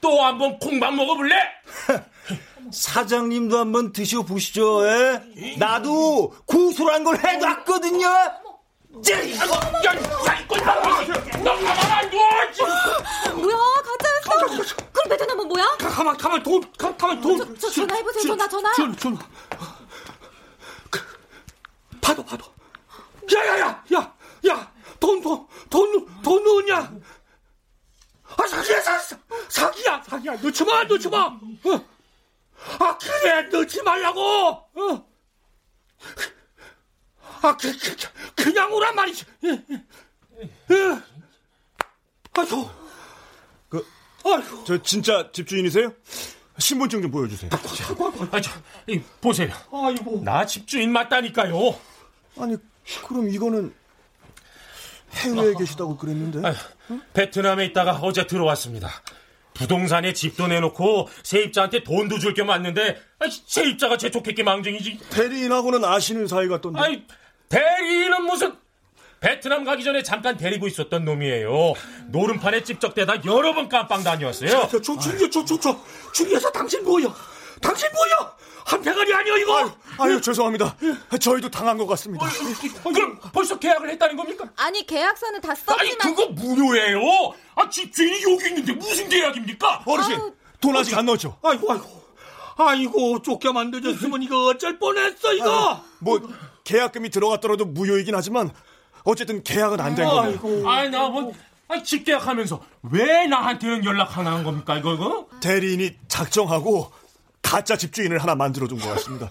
또 한 번 콩밥 먹어볼래? <laughs> 사장님도 한번 드셔보시죠. 에? 나도 고소란 걸 해놨거든요. 뭐야, 가짜였어? 그럼 베트남은 뭐야? 가, 가만, 가만, 돈, 가, 가만, 돈. 저, 저 전화 해보세요, 전화, 전화. 전, 전. 그, 받아, 받아. 야, 야, 야, 야, 야, 돈, 돈, 돈, 돈 넣었냐? 아, 사기야, 사, 사기야, 사기야. 넣지 마, 넣지 마. 어. 아, 그래, 넣지 말라고. 어. 아, 그, 그, 그 냥 오란 말이지. 예, 예. 아이고. 그, 아이고. 저 진짜 집주인이세요? 신분증 좀 보여주세요. 아, 저, 이, 보세요. 아이고. 나 집주인 맞다니까요. 아니, 그럼 이거는 해외에 계시다고 그랬는데? 아유, 베트남에 있다가 어제 들어왔습니다. 부동산에 집도 내놓고 세입자한테 돈도 줄 겸 왔는데 아이, 세입자가 재촉했기 망정이지. 대리인하고는 아시는 사이 같던데. 아이, 대리인은 무슨 베트남 가기 전에 잠깐 데리고 있었던 놈이에요. 노름판에 찝적대다 여러 번 깜빵 다녔어요. 저, 저, 저, 저, 저, 저, 중에서 당신 뭐야? 당신 뭐야? 한 대가리 아니야 이거? 아유, 아유 죄송합니다. 저희도 당한 것 같습니다. 그럼 벌써 계약을 했다는 겁니까? 아니, 계약서는 다 썼지만. 아니 그거 무효예요. 아 집주인이 여기 있는데 무슨 계약입니까? 어르신, 아우. 돈 아직 안 넣었죠? 아이고, 아이고, 아이고, 쫓겨만 늦었으면 이거 어쩔 뻔했어 이거. 뭐 계약금이 들어갔더라도 무효이긴 하지만 어쨌든 계약은 안 된 거예요. 아이고, 아니 나뭐 아니, 집 계약하면서 왜 나한테는 연락 안한 겁니까 이거 이거? 대리인이 작정하고 가짜 집주인을 하나 만들어준 것 같습니다.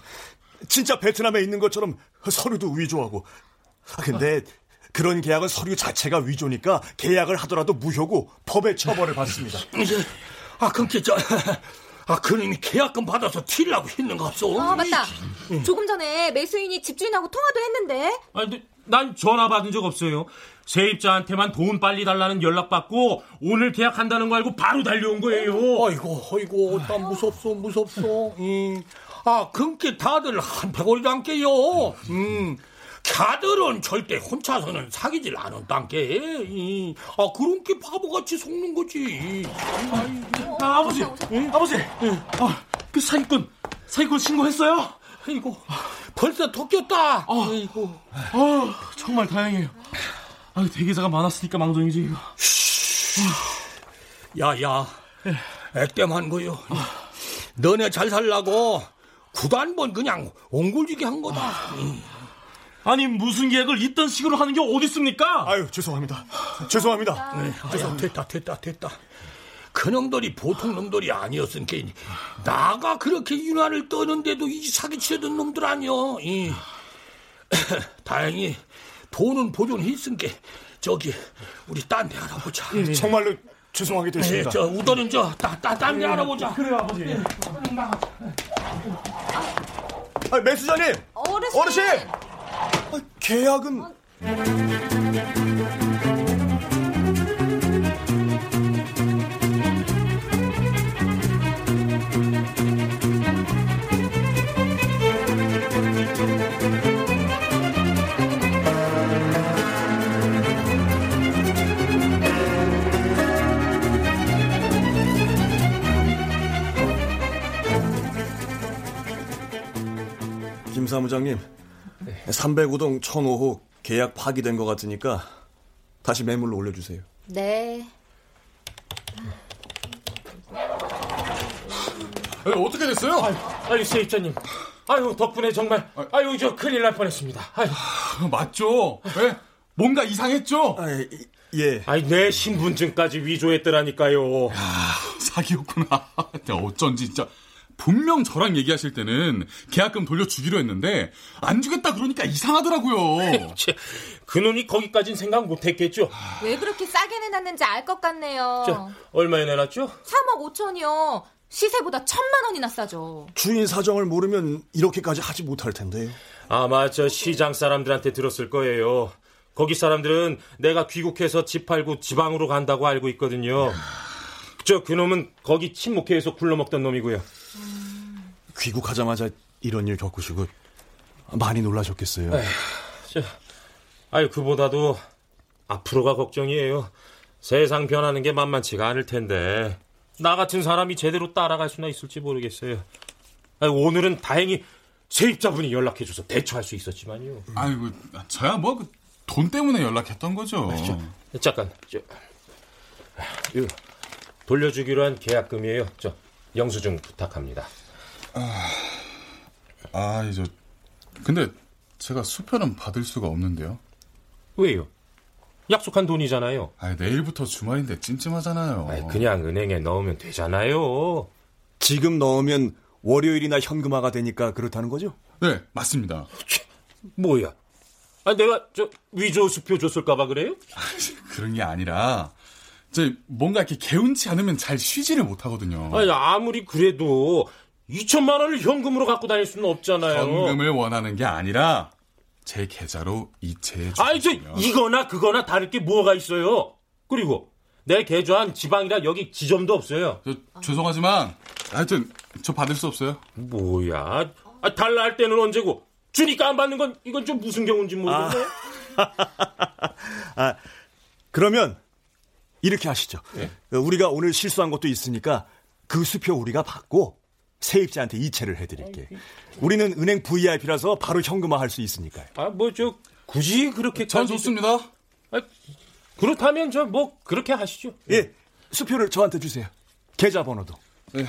진짜 베트남에 있는 것처럼 서류도 위조하고. 아, 근데 그런 계약은 서류 자체가 위조니까 계약을 하더라도 무효고 법의 처벌을 받습니다. 아, 그렇게 저, 아, 그놈이 계약금 받아서 튀려고 했는 거 없어? 아, 맞다. 조금 전에 매수인이 집주인하고 통화도 했는데. 아니, 난 전화 받은 적 없어요. 세입자한테만 돈 빨리 달라는 연락 받고 오늘 계약한다는 거 알고 바로 달려온 거예요. 아이고, 아이고, 난 무섭소, 무섭소. 이, 아, 그렇게 다들 한패골이 안게요. 음. 걔들은 절대 혼자서는 사귀질 않은단게. 아, 그런 게 바보같이 속는 거지. 아, 아버지, 아버지, 아, 그 사기꾼, 사기꾼 신고했어요? 이거 벌써 토꼈다. 아, 이고 아, 정말 다행이에요. 아, 대기자가 많았으니까 망정이지. 이거. 야야, 액땜한 거요. 너네 잘 살라고 구단번 그냥 옹골지게 한 거다. 아 니 무슨 계획을 있던 식으로 하는 게 어디 있습니까? 아유 죄송합니다. 죄송합니다. 네, 아유, 됐다 됐다 됐다. 그놈들이 보통 놈들이 아니었으니까 나가 그렇게 유난을 떠는데도 이 사기치려던 놈들 아니여. 이. <coughs> 다행히 돈은 보존했으니까 저기 우리 딴 데 알아보자. 예, 정말로 죄송하게 됐습니다. 네, 저 우도는 저딴데 알아보자. 그래요 아버지. 아, 매수자님. 어르신. 어르신. 아, 계약은 김 사무장님 305동 1005호 계약 파기된 것 같으니까 다시 매물로 올려주세요. 네. 어떻게 됐어요? 아유, 세입자님. 아유, 덕분에 정말, 아유, 저 큰일 날 뻔했습니다. 아유. 맞죠? 왜? 뭔가 이상했죠? 아, 예. 아니, 내 신분증까지 위조했더라니까요. 사기였구나. 어쩐지 진짜. 분명 저랑 얘기하실 때는 계약금 돌려주기로 했는데 안 주겠다 그러니까 이상하더라고요. <laughs> 그놈이 거기까진 생각 못했겠죠. 왜 그렇게 싸게 내놨는지 알 것 같네요. 자, 얼마에 내놨죠? 3억 5천이요. 시세보다 천만 원이나 싸죠. 주인 사정을 모르면 이렇게까지 하지 못할 텐데요. 아마 저 시장 사람들한테 들었을 거예요. 거기 사람들은 내가 귀국해서 집 팔고 지방으로 간다고 알고 있거든요. 저 그놈은 거기 친목회에서 굴러먹던 놈이고요. 귀국하자마자 이런 일 겪으시고 많이 놀라셨겠어요. 에휴, 저, 아유 그보다도 앞으로가 걱정이에요. 세상 변하는 게 만만치가 않을 텐데 나 같은 사람이 제대로 따라갈 수나 있을지 모르겠어요. 아유, 오늘은 다행히 세입자분이 연락해줘서 대처할 수 있었지만요. 아이고 저야 뭐 돈 때문에 연락했던 거죠. 저, 잠깐, 저, 이 돌려주기로 한 계약금이에요. 저 영수증 부탁합니다. 아, 아, 이제 근데 제가 수표는 받을 수가 없는데요. 왜요? 약속한 돈이잖아요. 아, 내일부터 주말인데 찜찜하잖아요. 아이, 그냥 은행에 넣으면 되잖아요. 지금 넣으면 월요일이나 현금화가 되니까 그렇다는 거죠? 네, 맞습니다. 뭐야? 아, 내가 저 위조 수표 줬을까봐 그래요? 그런 게 아니라 저 뭔가 이렇게 개운치 않으면 잘 쉬지를 못하거든요. 아니, 아무리 그래도 2천만 원을 현금으로 갖고 다닐 수는 없잖아요. 현금을 원하는 게 아니라 제 계좌로 이체해 주시면 아니, 저 이거나 그거나 다를 게 뭐가 있어요? 그리고 내 계좌한 지방이라 여기 지점도 없어요. 저, 죄송하지만 하여튼 저 받을 수 없어요. 뭐야? 아, 달라 할 때는 언제고 주니까 안 받는 건 이건 좀 무슨 경우인지 모르겠네. 아, <laughs> 그러면 이렇게 하시죠. 네. 우리가 오늘 실수한 것도 있으니까 그 수표 우리가 받고 세입자한테 이체를 해드릴게. 우리는 은행 VIP라서 바로 현금화할 수 있으니까요. 아, 뭐 저 굳이 그렇게 전 좋습니다. 아, 그렇다면 저 뭐 그렇게 하시죠. 예, 수표를 저한테 주세요. 계좌번호도. 네.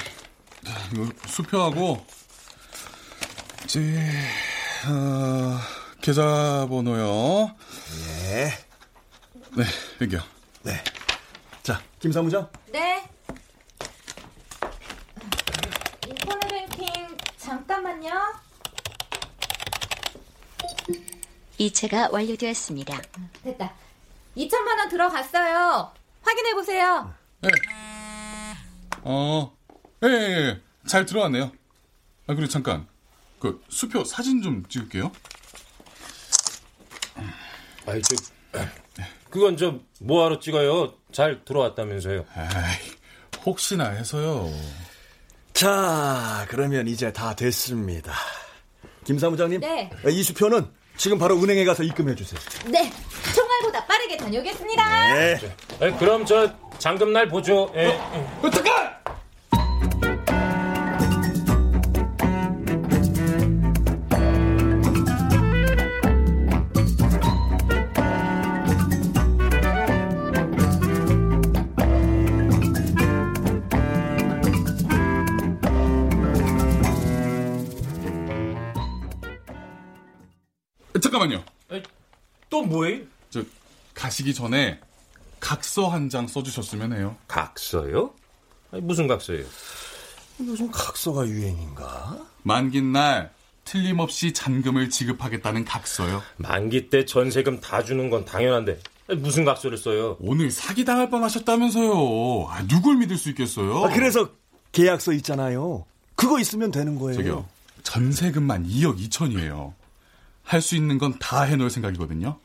이거 수표하고 제 어, 계좌번호요. 네. 네, 여기요. 네. 자, 김 사무장. 네. 인터넷 뱅킹 잠깐만요. 이체가 완료되었습니다. 됐다. 2천만 원 들어갔어요. 확인해 보세요. 어, 예, 예, 예. 잘 들어왔네요. 아, 그리고 잠깐. 그 수표 사진 좀 찍을게요. 아이, 저, 그건 저 뭐하러 찍어요? 잘 들어왔다면서요. 에이, 혹시나 해서요. 자, 그러면 이제 다 됐습니다. 김 사무장님, 네. 이 수표는 지금 바로 은행에 가서 입금해 주세요. 네, 총알보다 빠르게 다녀오겠습니다. 네. 에, 그럼 저 잔금 날 보죠. 예. 잠깐! 잠깐 또 뭐예요? 저 가시기 전에 각서 한 장 써주셨으면 해요. 각서요? 아니, 무슨 각서예요? 요즘 각서가 유행인가? 만긴 날 틀림없이 잔금을 지급하겠다는 각서요. 만기 때 전세금 다 주는 건 당연한데 무슨 각서를 써요? 오늘 사기 당할 뻔하셨다면서요. 아, 누굴 믿을 수 있겠어요? 아, 그래서 계약서 있잖아요. 그거 있으면 되는 거예요. 저기요. 전세금만 2억 2천이에요. 할 수 있는 건 다 해놓을 생각이거든요.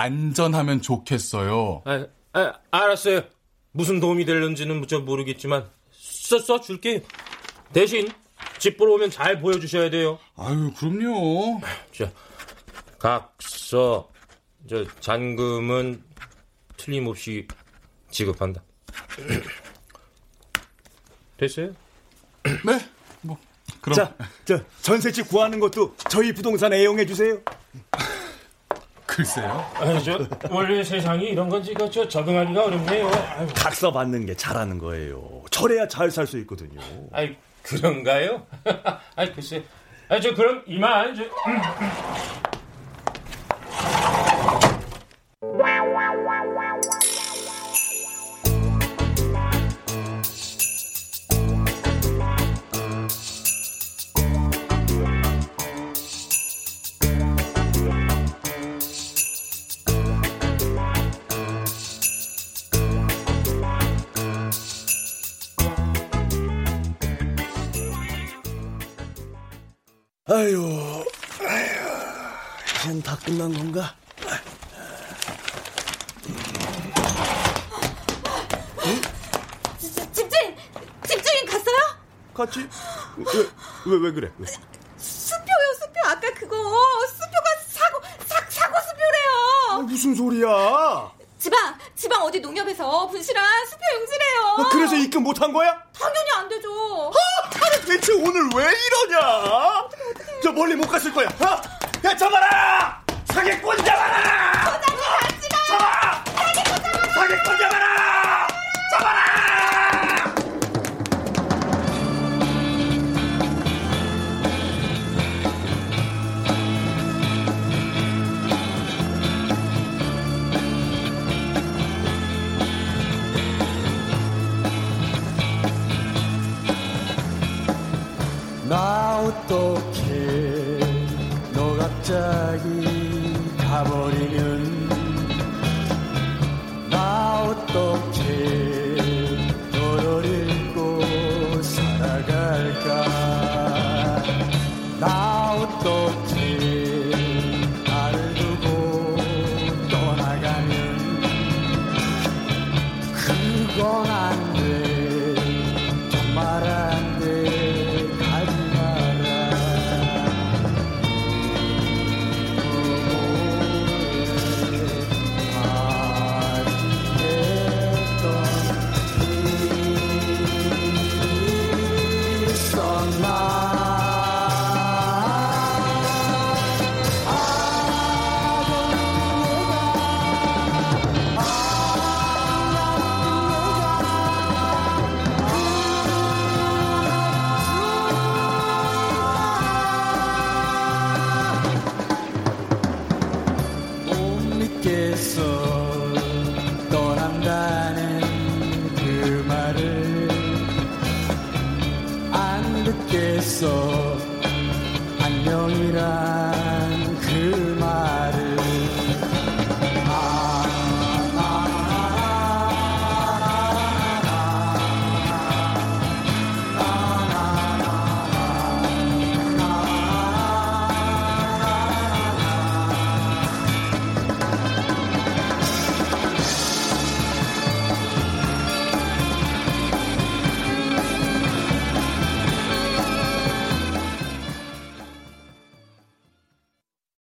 안전하면 좋겠어요. 아, 아, 알았어요. 무슨 도움이 될는지는 저 모르겠지만 써, 써 줄게요. 대신 집 보러 오면 잘 보여주셔야 돼요. 아유, 그럼요. 자, 각서, 저 잔금은 틀림없이 지급한다. <clears throat> 됐어요? 네, 뭐 그럼 자, 저 전세집 구하는 것도 저희 부동산 애용해 주세요. <laughs> 글쎄요. 아니, 저 원래 세상이 이런 건지 저 적응하기가 어렵네요. 아유, 각서 받는 게 잘하는 거예요. 저래야 잘 살 수 있거든요. 아이 그런가요? <laughs> 아이 글쎄. 아, 저 그럼 이만. 저, 음. 아유, 아유, 이젠 다 끝난 건가? 집주인, 집주인 갔어요? 같이? 왜, 왜, 왜 그래? 왜? 수표요, 수표. 아까 그거 수표가 사고 사, 사고 수표래요. 아, 무슨 소리야? 지방, 지방 어디 농협에서 분실한 수표 용지래요. 아, 그래서 입금 못한 거야? 당연히 안 되죠. 아니, 대체 오늘 왜 이러냐? 저 멀리 못 갔을 거야. 어? 야, 잡아라! 사기꾼 잡아라!